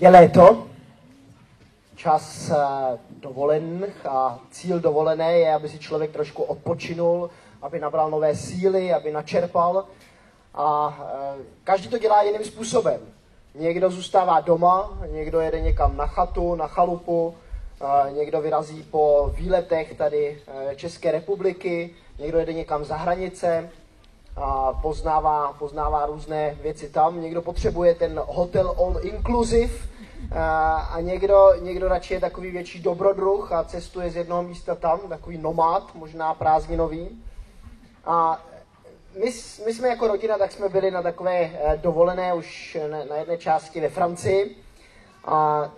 Je léto, čas eh, dovolených a cíl dovolené je, aby si člověk trošku odpočinul, aby nabral nové síly, aby načerpal. A eh, každý to dělá jiným způsobem. Někdo zůstává doma, někdo jede někam na chatu, na chalupu, eh, někdo vyrazí po výletech tady České republiky, někdo jede někam za hranice, poznává, poznává různé věci tam. Někdo potřebuje ten hotel all inclusive a, někdo, někdo radši je takový větší dobrodruh a cestuje z jednoho místa tam, takový nomád, možná prázdninový. A my, my jsme jako rodina, tak jsme byli na takové eh, dovolené už na, na jedné části ve Francii. A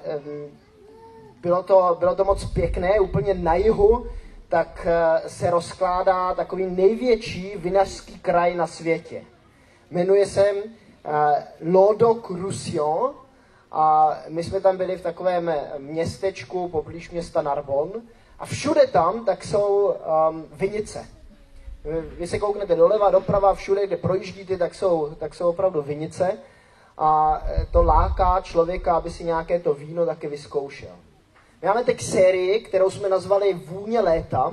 bylo to, bylo to moc pěkné, úplně na jihu tak eh, se rozkládá takový největší vinařský kraj na světě. Jmenuje se uh, Lodoc Roussillon a my jsme tam byli v takovém městečku poblíž města Narbon a všude tam tak jsou um, vinice. Vy se kouknete doleva, doprava, všude, kde projíždíte, tak jsou, tak jsou opravdu vinice a eh, to láká člověka, aby si nějaké to víno taky vyzkoušel. My máme teď sérii, kterou jsme nazvali Vůně léta.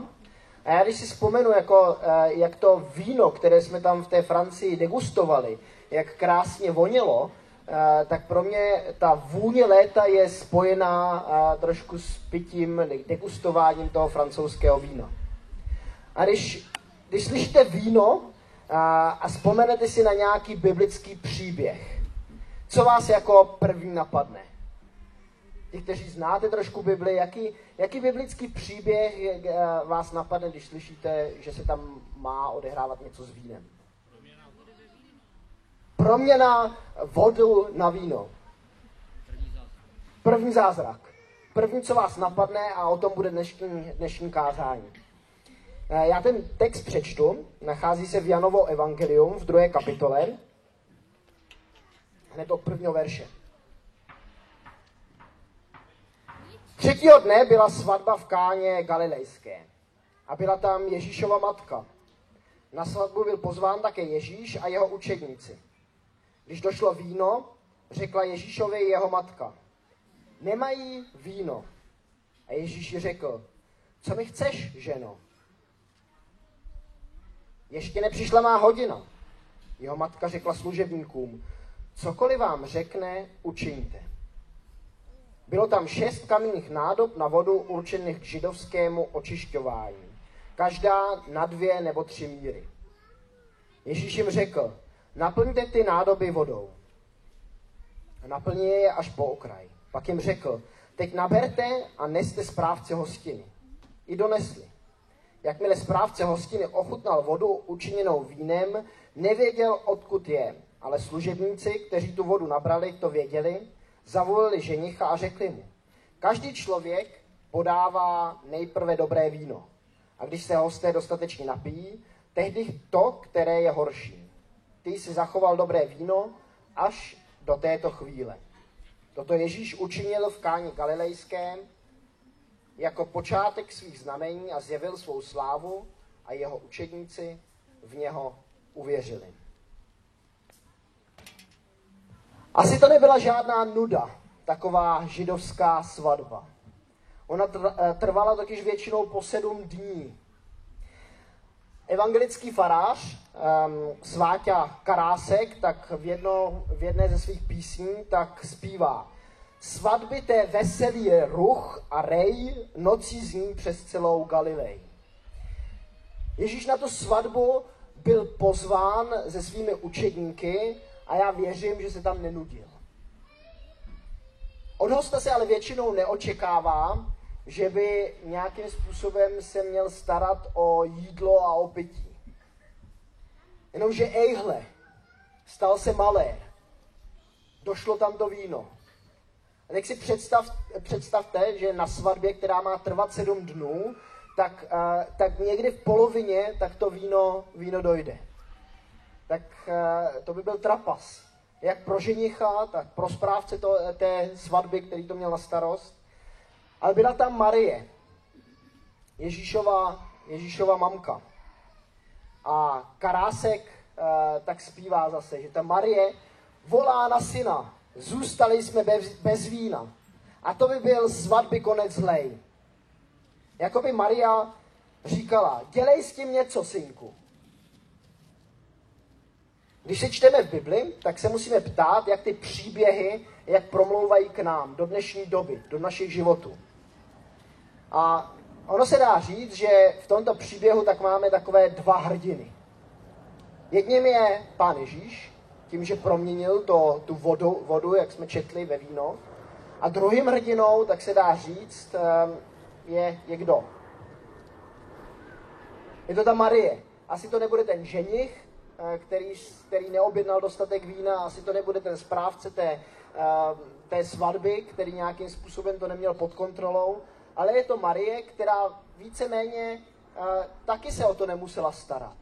A já když si vzpomenu, jako, eh, jak to víno, které jsme tam v té Francii degustovali, jak krásně vonělo, eh, tak pro mě ta vůně léta je spojená eh, trošku s pitím, degustováním toho francouzského vína. A když, když slyšíte víno a, a vzpomenete si na nějaký biblický příběh, co vás jako první napadne? Ti, kteří znáte trošku Bibli, jaký, jaký biblický příběh vás napadne, když slyšíte, že se tam má odehrávat něco s vínem? Proměna vodu na víno. První zázrak. První, co vás napadne a o tom bude dnešní, dnešní kázání. Eh, já ten text přečtu, nachází se v Janovo evangelium v druhé kapitole, hned od prvního verše. Třetího dne byla svatba v Káně Galilejské a byla tam Ježíšova matka. Na svatbu byl pozván také Ježíš a jeho učedníci. Když došlo víno, řekla Ježíšovi jeho matka, nemají víno. A Ježíš řekl, co mi chceš, ženo? Ještě nepřišla má hodina. Jeho matka řekla služebníkům, cokoliv vám řekne, učiňte. Bylo tam šest kamenných nádob na vodu určených k židovskému očišťování. Každá na dvě nebo tři míry. Ježíš jim řekl, naplňte ty nádoby vodou. A naplně je až po okraj. Pak jim řekl, teď naberte a neste správce hostiny. I donesli. Jakmile správce hostiny ochutnal vodu učiněnou vínem, nevěděl, odkud je, ale služebníci, kteří tu vodu nabrali, to věděli zavolili ženicha a řekli mu, každý člověk podává nejprve dobré víno. A když se hosté dostatečně napijí, tehdy to, které je horší. Ty jsi zachoval dobré víno až do této chvíle. Toto Ježíš učinil v káni galilejském jako počátek svých znamení a zjevil svou slávu a jeho učedníci v něho uvěřili. Asi to nebyla žádná nuda, taková židovská svatba. Ona eh, trvala totiž většinou po sedm dní. Evangelický farář, um, Sváťa Karásek, tak v, jedno, v jedné ze svých písní tak zpívá Svatby té veselý je ruch a rej, nocí zní přes celou Galilej. Ježíš na tu svatbu byl pozván se svými učedníky a já věřím, že se tam nenudil. Od hosta se ale většinou neočekává, že by nějakým způsobem se měl starat o jídlo a o pití. Jenomže ejhle, stal se malé, došlo tam to víno. A tak si představ, představte, že na svatbě, která má trvat sedm dnů, tak, uh, tak někdy v polovině tak to víno, víno dojde tak eh, to by byl trapas. Jak pro ženicha, tak pro správce to, té svatby, který to měl na starost. Ale byla tam Marie, Ježíšova, Ježíšova mamka. A Karásek uh, tak zpívá zase, že ta Marie volá na syna, zůstali jsme bez, bez vína. A to by byl svatby konec zlej. Jakoby Maria říkala, dělej s tím něco, synku. Když se čteme v Bibli, tak se musíme ptát, jak ty příběhy, jak promlouvají k nám do dnešní doby, do našich životů. A ono se dá říct, že v tomto příběhu tak máme takové dva hrdiny. Jedním je pán Ježíš, tím, že proměnil to, tu vodu, vodu, jak jsme četli ve víno. A druhým hrdinou, tak se dá říct, ehm, je, je kdo? Je to ta Marie. Asi to nebude ten ženich, který, který neobjednal dostatek vína, asi to nebude ten správce té, ehm, té svatby, který nějakým způsobem to neměl pod kontrolou, ale je to Marie, která víceméně eh, taky se o to nemusela starat.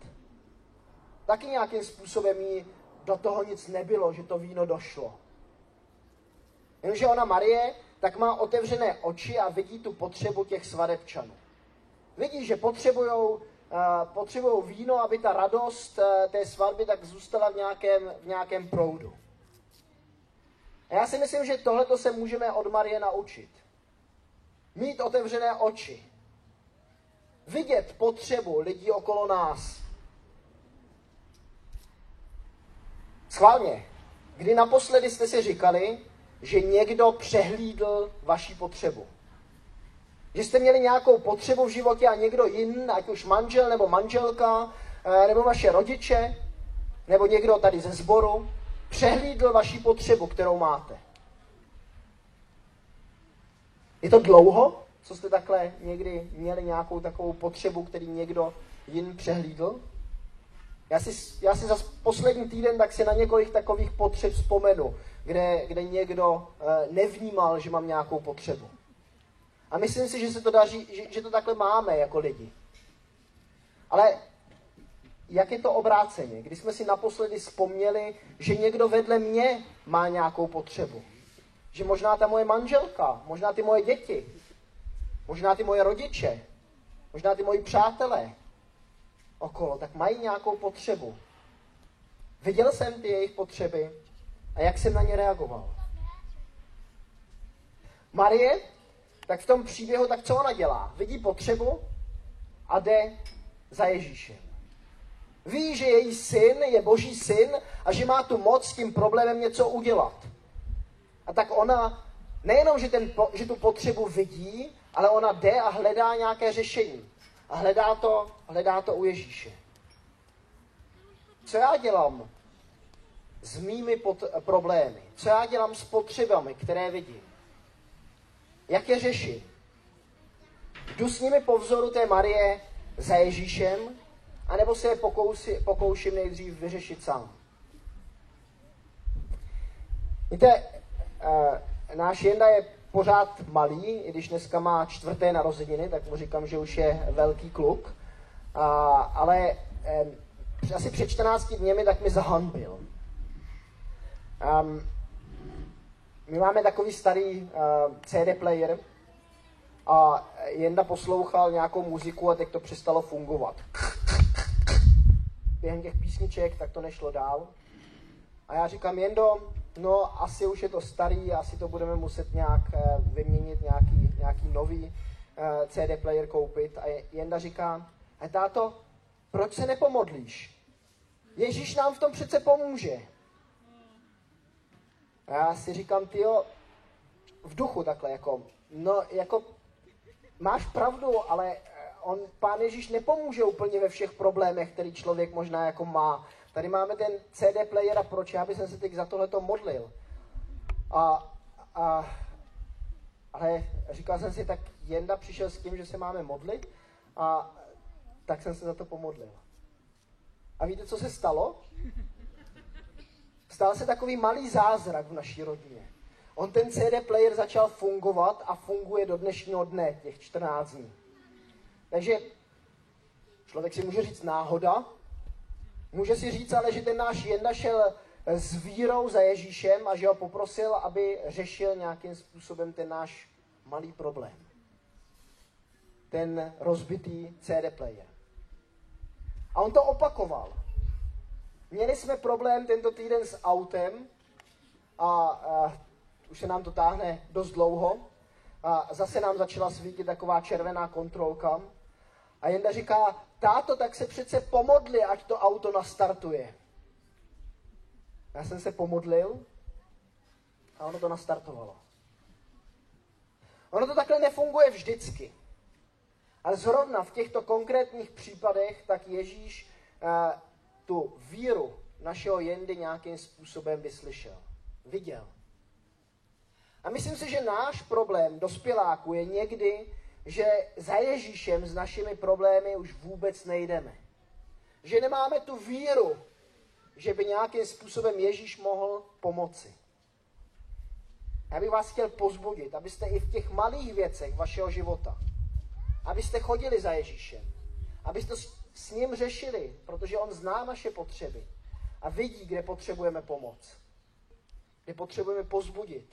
Taky nějakým způsobem jí do toho nic nebylo, že to víno došlo. Jenomže ona Marie tak má otevřené oči a vidí tu potřebu těch svadebčanů. Vidí, že potřebují potřebujou víno, aby ta radost uh, té svatby tak zůstala v nějakém, v nějakém proudu. A já si myslím, že tohle se můžeme od Marie naučit. Mít otevřené oči. Vidět potřebu lidí okolo nás. Schválně, kdy naposledy jste si říkali, že někdo přehlídl vaši potřebu. Že jste měli nějakou potřebu v životě a někdo jiný, ať už manžel nebo manželka, eh, nebo vaše rodiče, nebo někdo tady ze sboru, přehlídl vaši potřebu, kterou máte. Je to dlouho, co jste takhle někdy měli nějakou takovou potřebu, který někdo jin přehlídl? Já si, já si za poslední týden tak si na několik takových potřeb vzpomenu, kde, kde někdo uh, nevnímal, že mám nějakou potřebu. A myslím si, že se to daří, že, že to takhle máme jako lidi. Ale jak je to obráceně? Když jsme si naposledy vzpomněli, že někdo vedle mě má nějakou potřebu. Že možná ta moje manželka, možná ty moje děti, možná ty moje rodiče, možná ty moji přátelé, okolo, tak mají nějakou potřebu. Viděl jsem ty jejich potřeby a jak jsem na ně reagoval. Marie, tak v tom příběhu, tak co ona dělá? Vidí potřebu a jde za Ježíšem. Ví, že její syn je boží syn a že má tu moc s tím problémem něco udělat. A tak ona nejenom, že, ten, že tu potřebu vidí, ale ona jde a hledá nějaké řešení. A hledá to, hledá to u Ježíše. Co já dělám s mými pot- problémy? Co já dělám s potřebami, které vidím? Jak je řešit? Jdu s nimi po vzoru té Marie za Ježíšem, anebo se je pokousi, pokouším nejdřív vyřešit sám. Víte, e, náš Jenda je pořád malý, i když dneska má čtvrté narozeniny, tak mu říkám, že už je velký kluk. A, ale eh, asi před 14 dněmi tak mi zahanbil. Um, my máme takový starý uh, CD player a Jenda poslouchal nějakou muziku a teď to přestalo fungovat. Během těch písniček tak to nešlo dál. A já říkám, Jendo, no asi už je to starý, asi to budeme muset nějak uh, vyměnit, nějaký, nějaký nový uh, eh, CD player koupit. A Jenda říká, a táto, proč se nepomodlíš? Ježíš nám v tom přece pomůže. A já si říkám, ty v duchu takhle, jako, no, jako, máš pravdu, ale eh, on, pán Ježíš nepomůže úplně ve všech problémech, který člověk možná jako má. Tady máme ten CD player a proč já bych se teď za tohleto modlil. A, a, ale říkal jsem si, tak Jenda přišel s tím, že se máme modlit a tak jsem se za to pomodlil. A víte, co se stalo? Stal se takový malý zázrak v naší rodině. On ten CD player začal fungovat a funguje do dnešního dne, těch 14 dní. Takže člověk si může říct náhoda, může si říct ale, že ten náš Jenda šel s vírou za Ježíšem a že ho poprosil, aby řešil nějakým způsobem ten náš malý problém. Ten rozbitý CD player. A on to opakoval. Měli jsme problém tento týden s autem a, a už se nám to táhne dost dlouho. A zase nám začala svítit taková červená kontrolka. A Jenda říká, táto, tak se přece pomodli, ať to auto nastartuje. Já jsem se pomodlil a ono to nastartovalo. Ono to takhle nefunguje vždycky. Ale zrovna v těchto konkrétních případech tak Ježíš uh, tu víru našeho jendy nějakým způsobem vyslyšel. Viděl. A myslím si, že náš problém dospěláků je někdy, že za Ježíšem s našimi problémy už vůbec nejdeme. Že nemáme tu víru, že by nějakým způsobem Ježíš mohl pomoci. Já bych vás chtěl pozbudit, abyste i v těch malých věcech vašeho života, abyste chodili za Ježíšem, abyste s ním řešili, protože on zná naše potřeby a vidí, kde potřebujeme pomoc, kde potřebujeme pozbudit,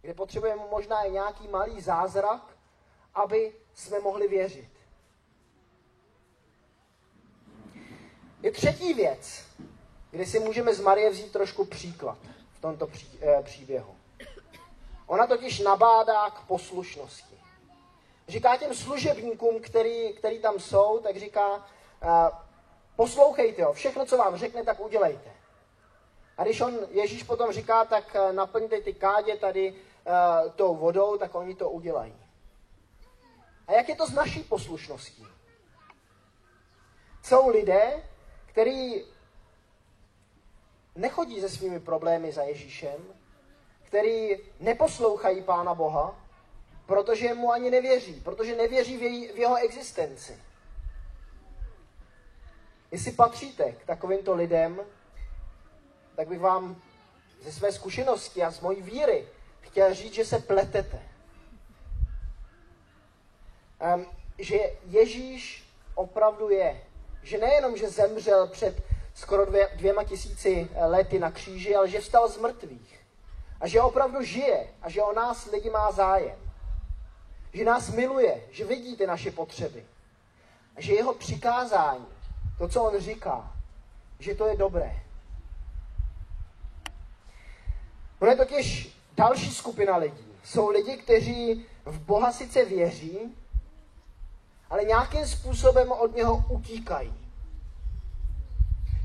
kde potřebujeme možná i nějaký malý zázrak, aby jsme mohli věřit. Je třetí věc, kde si můžeme z Marie vzít trošku příklad v tomto eh, příběhu. Ona totiž nabádá k poslušnosti. Říká těm služebníkům, který, který tam jsou, tak říká, eh, poslouchejte ho, všechno, co vám řekne, tak udělejte. A když on, Ježíš potom říká, tak eh, naplňte ty kádě tady uh, tou vodou, tak oni to udělají. A jak je to s naší poslušností? Jsou lidé, kteří nechodí se svými problémy za Ježíšem, který neposlouchají Pána Boha, protože mu ani nevěří, protože nevěří v, jej, v jeho existenci. Jestli patříte k takovýmto lidem, tak bych vám ze své zkušenosti a z mojí víry chtěl říct, že se pletete. Um, že Ježíš opravdu je. Že nejenom, že zemřel před skoro dvě, dvěma tisíci lety na kříži, ale že vstal z mrtvých. A že opravdu žije a že o nás lidi má zájem. Že nás miluje, že vidí ty naše potřeby. A že jeho přikázání, to, co on říká, že to je dobré. No je totiž další skupina lidí. Jsou lidi, kteří v Boha sice věří, ale nějakým způsobem od něho utíkají.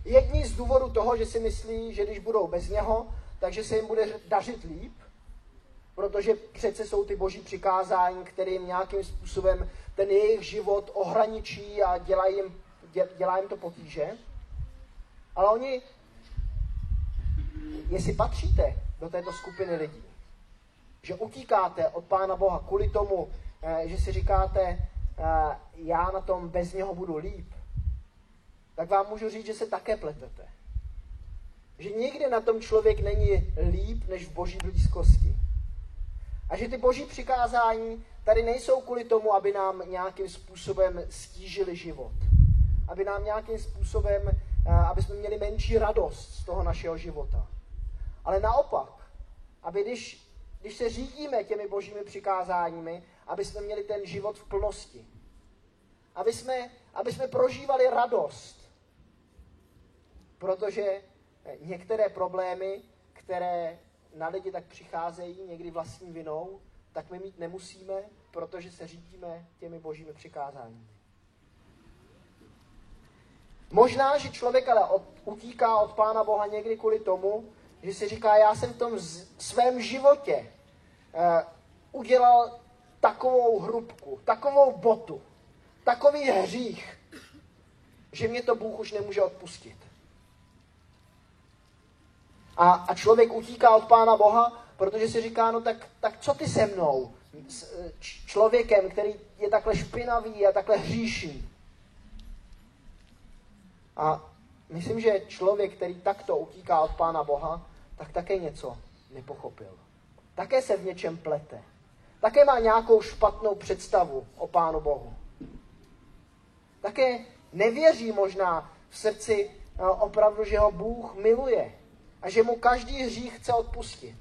Jedni z důvodu toho, že si myslí, že když budou bez něho, takže se jim bude dařit líp, protože přece jsou ty boží přikázání, které jim nějakým způsobem ten jejich život ohraničí a dělá jim, dělá jim to potíže. Ale oni, jestli patříte do této skupiny lidí, že utíkáte od Pána Boha kvůli tomu, eh, že si říkáte, eh, já na tom bez něho budu líp, tak vám můžu říct, že se také pletete. Že nikdy na tom člověk není líp, než v boží blízkosti. A že ty boží přikázání tady nejsou kvůli tomu, aby nám nějakým způsobem stížili život. Aby nám nějakým způsobem, eh, aby jsme měli menší radost z toho našeho života. Ale naopak, aby když, když se řídíme těmi božími přikázáními, aby jsme měli ten život v plnosti. Aby jsme, aby jsme prožívali radost. Protože některé problémy, které na lidi tak přicházejí někdy vlastní vinou, tak my mít nemusíme, protože se řídíme těmi božími přikázáními. Možná, že člověk ale od, utíká od Pána Boha někdy kvůli tomu, že si říká, já jsem v tom z, svém životě uh, udělal takovou hrubku, takovou botu, takový hřích, že mě to Bůh už nemůže odpustit. A, a člověk utíká od Pána Boha, protože si říká, no tak, tak co ty se mnou? S eh, člověkem, který je takhle špinavý a takhle hříšný. A myslím, že člověk, který takto utíká od Pána Boha, tak také něco nepochopil. Také se v něčem plete. Také má nějakou špatnou představu o Pánu Bohu. Také nevěří možná v srdci eh, opravdu, že ho Bůh miluje a že mu každý hřích chce odpustit.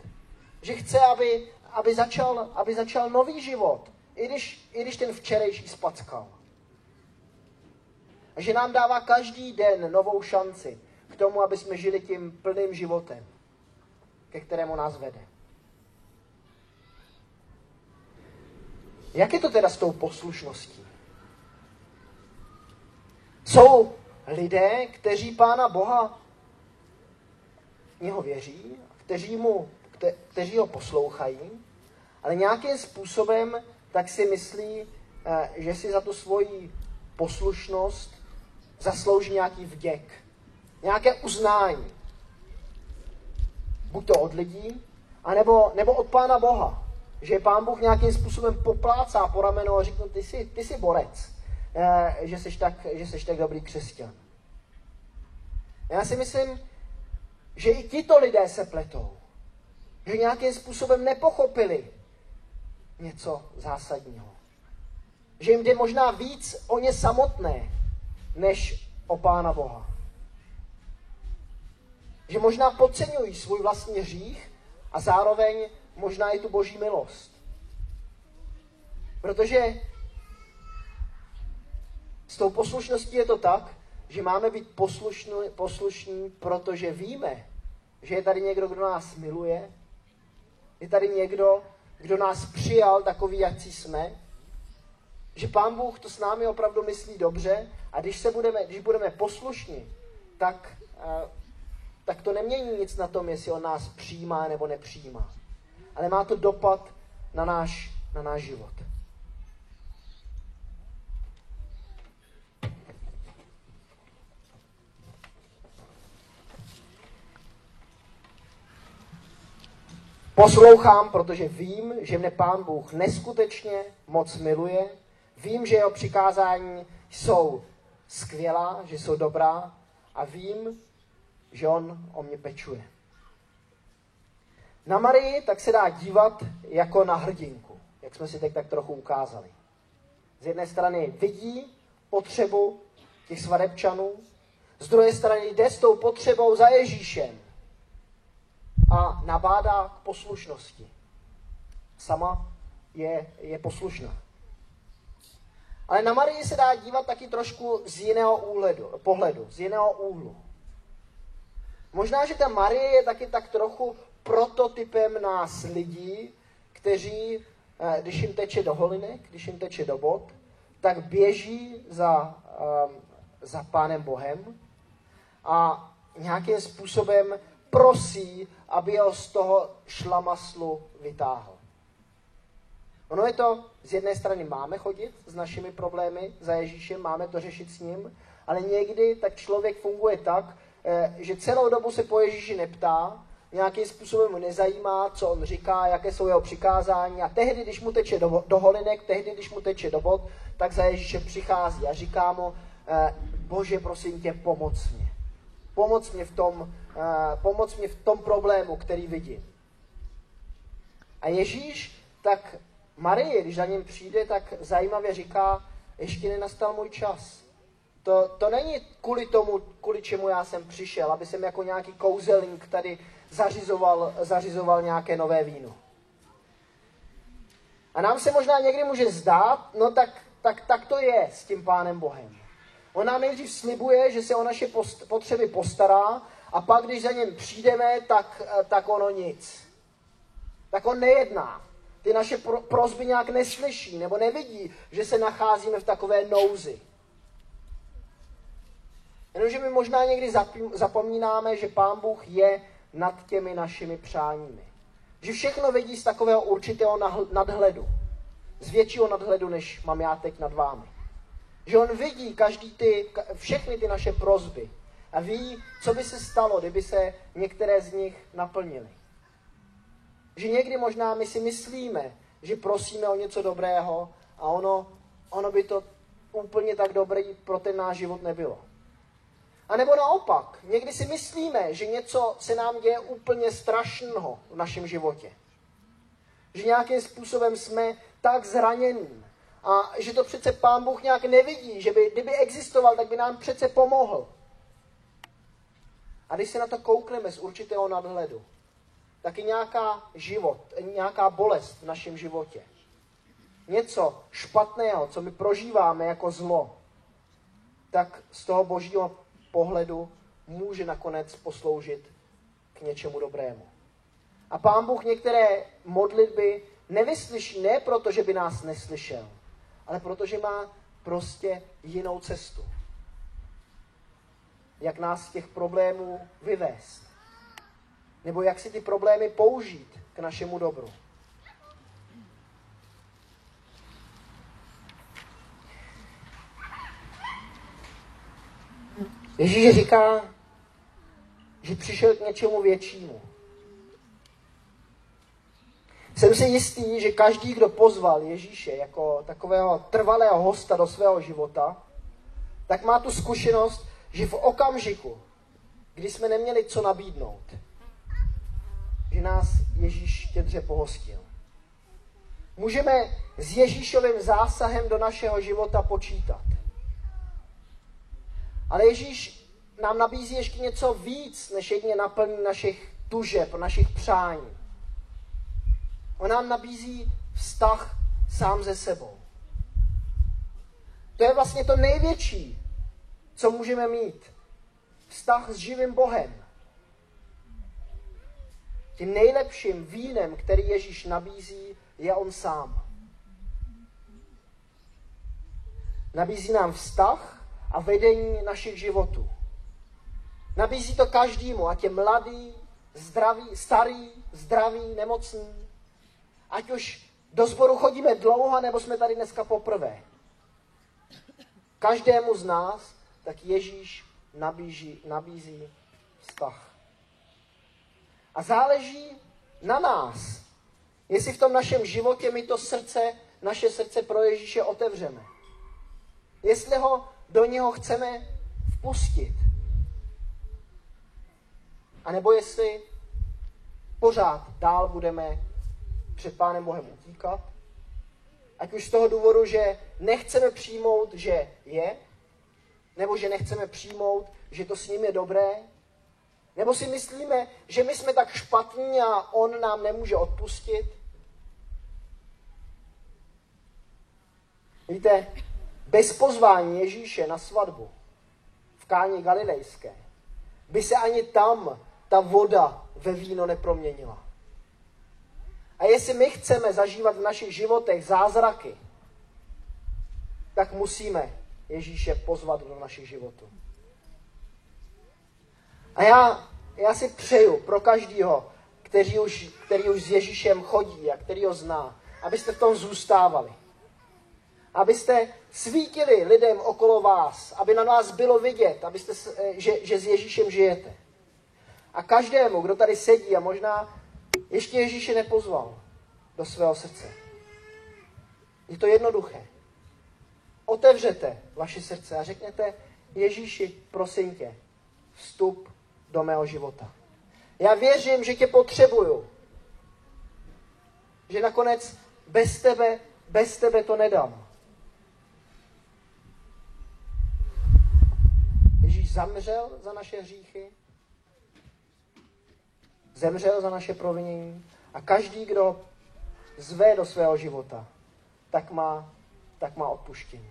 Že chce, aby, aby, začal, aby začal nový život, i když, i když ten včerejší spackal. A že nám dává každý den novou šanci k tomu, aby jsme žili tím plným životem. ke kterému nás vede. Jak je to teda s tou poslušností? Jsou lidé, kteří Pána Boha něho věří, kteří, mu, kte, kteří ho poslouchají, ale nějakým způsobem tak si myslí, eh, že si za tu svoji poslušnost zaslouží nějaký vděk, nějaké uznání. Buď to od lidí, anebo, nebo od Pána Boha. Že Pán Bůh nějakým způsobem poplácá po ramenu a říká, ty jsi, ty jsi borec, eh, že jsi, tak, že jsi tak dobrý křesťan. Já si myslím, že i tito lidé se pletou. Že nějakým způsobem nepochopili něco zásadního. Že jim jde možná víc o ně samotné, než o Pána Boha. Že možná podceňují svůj vlastní hřích a zároveň možná i tu boží milost. Protože s tou poslušností je to tak, že máme být poslušní, poslušní, protože víme, že je tady někdo, kdo nás miluje, je tady někdo, kdo nás přijal takový, jak jsme, že Pán Bůh to s námi opravdu myslí dobře a když, se budeme, když budeme poslušní, tak, uh, tak to nemění nic na tom, jestli on nás přijímá nebo nepřijímá. Ale má to dopad na náš, na náš život. Poslouchám, protože vím, že mne Pán Bůh neskutečně moc miluje. Vím, že jeho přikázání jsou skvělá, že jsou dobrá a vím, že on o mě pečuje. Na Marii tak se dá dívat jako na hrdinku, jak jsme si teď tak trochu ukázali. Z jedné strany vidí potřebu těch svadebčanů, z druhé strany jde s tou potřebou za Ježíšem a nabádá k poslušnosti. Sama je, je poslušná. Ale na Marii se dá dívat taky trošku z jiného úhledu, pohledu, z jiného úhlu. Možná, že ta Marie je taky tak trochu prototypem nás lidí, kteří, eh, když jim teče do holinek, když jim teče do bod, tak běží za, um, za Pánem Bohem a nějakým způsobem prosí, aby ho z toho šlamaslu vytáhl. Ono je to, z jedné strany máme chodit s našimi problémy za Ježíšem, máme to řešit s ním, ale někdy tak člověk funguje tak, eh, že celou dobu se po Ježíši neptá, nějakým způsobem mu nezajímá, co on říká, jaké jsou jeho přikázání a tehdy, když mu teče do, do holinek, tehdy, když mu teče do vod, tak za Ježíšem přichází a říká mu, eh, Bože, prosím tě, pomoc mě. Pomoc mě v tom, pomoct mě v tom problému, který vidím. A Ježíš tak Marie, když za ním přijde, tak zajímavě říká, ještě nenastal můj čas. To, to není kvůli tomu, kvůli čemu já jsem přišel, aby jsem jako nějaký kouzelník tady zařizoval, zařizoval nějaké nové víno. A nám se možná někdy může zdát, no tak, tak, tak to je s tím Pánem Bohem. On nám nejdřív slibuje, že se o naše post, potřeby postará a pak, když za něm přijdeme, tak, eh, tak ono nic. Tak on nejedná. Ty naše pro, prozby nějak neslyší nebo nevidí, že se nacházíme v takové nouzi. Jenomže my možná někdy zapomínáme, že Pán Bůh je nad těmi našimi přáními. Že všechno vidí z takového určitého nadhledu. Z většího nadhledu, než mám já teď nad vámi. Že on vidí každý ty, všechny ty naše prozby a ví, co by se stalo, kdyby se některé z nich naplnily. Že někdy možná my si myslíme, že prosíme o něco dobrého a ono, ono by to úplně tak dobrý pro ten náš život nebylo. A nebo naopak, někdy si myslíme, že něco se nám děje úplně strašného v našem životě. Že nějakým způsobem jsme tak zranění a že to přece pán Bůh nějak nevidí, že by, kdyby existoval, tak by nám přece pomohl. A když se na to koukneme z určitého nadhledu, tak i nějaká život, nějaká bolest v našem životě, něco špatného, co my prožíváme jako zlo, tak z toho božího pohledu může nakonec posloužit k něčemu dobrému. A Pán Bůh některé modlitby nevyslyší ne proto, že by nás neslyšel, ale protože má prostě jinou cestu. Jak nás z těch problémů vyvést. Nebo jak si ty problémy použít k našemu dobru. Ježíš říká, že přišel k něčemu většímu. Jsem si jistý, že každý, kdo pozval Ježíše jako takového trvalého hosta do svého života, tak má tu zkušenost, že v okamžiku, kdy jsme neměli co nabídnout, že nás Ježíš štědře pohostil. Můžeme s Ježíšovým zásahem do našeho života počítat. Ale Ježíš nám nabízí ještě něco víc, než jedně naplní našich tužeb, našich přání. On nám nabízí vztah sám ze sebou. To je vlastně to největší, co můžeme mít. Vztah s živým Bohem. Tím nejlepším vínem, který Ježíš nabízí, je on sám. Nabízí nám vztah a vedení našich životů. Nabízí to každému, ať je mladý, zdravý, starý, zdravý, nemocný, ať už do sboru chodíme dlouho, nebo jsme tady dneska poprvé. Každému z nás tak Ježíš nabíží, nabízí vztah. A záleží na nás, jestli v tom našem životě my to srdce, naše srdce pro Ježíše otevřeme. Jestli ho do něho chceme vpustit. A nebo jestli pořád dál budeme před Pánem Bohem utíkat. Ať už z toho důvodu, že nechceme přijmout, že je, nebo že nechceme přijmout, že to s ním je dobré, nebo si myslíme, že my jsme tak špatní a on nám nemůže odpustit. Víte, bez pozvání Ježíše na svatbu v Káně Galilejské by se ani tam ta voda ve víno neproměnila. A jestli my chceme zažívat v našich životech zázraky, tak musíme Ježíše pozvat do našich životů. A já, já si přeju pro každého, který už, který už s Ježíšem chodí a který ho zná, abyste v tom zůstávali. Abyste svítili lidem okolo vás, aby na nás bylo vidět, abyste, že, že s Ježíšem žijete. A každému, kdo tady sedí a možná ještě Ježíše nepozval do svého srdce. Je to jednoduché. Otevřete vaše srdce a řekněte Ježíši, prosím tě, vstup do mého života. Já věřím, že tě potřebuju. Že nakonec bez tebe, bez tebe to nedám. Ježíš zamřel za naše hříchy, zemřel za naše provinění a každý, kdo zve do svého života, tak má, tak má odpuštění.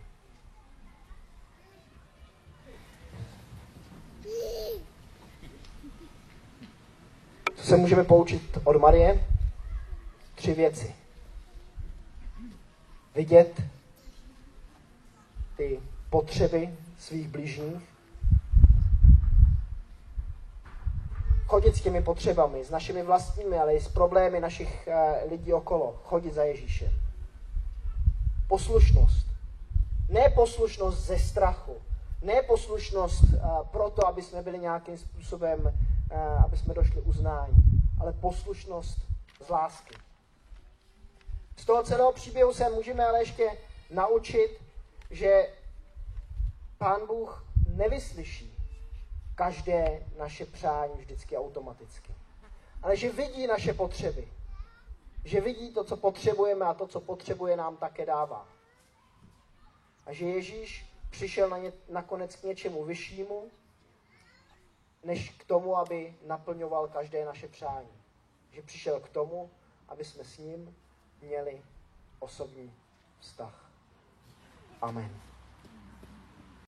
Co se můžeme poučit od Marie? Tři věci. Vidět ty potřeby svých blížních, chodit s těmi potřebami, s našimi vlastními, ale i s problémy našich uh, lidí okolo. Chodit za Ježíšem. Poslušnost. Ne poslušnost ze strachu. Ne poslušnost uh, proto, aby jsme byli nějakým způsobem, uh, aby jsme došli uznání, ale poslušnost z lásky. Z toho celého příběhu se můžeme ale ještě naučit, že Pán Bůh nevyslyší každé naše přání vždycky automaticky. Ale že vidí naše potřeby. Že vidí to, co potřebujeme a to, co potřebuje, nám také dává. A že Ježíš přišel na ně, nakonec k něčemu vyššímu, než k tomu, aby naplňoval každé naše přání. Že přišel k tomu, aby jsme s ním měli osobní vztah. Amen.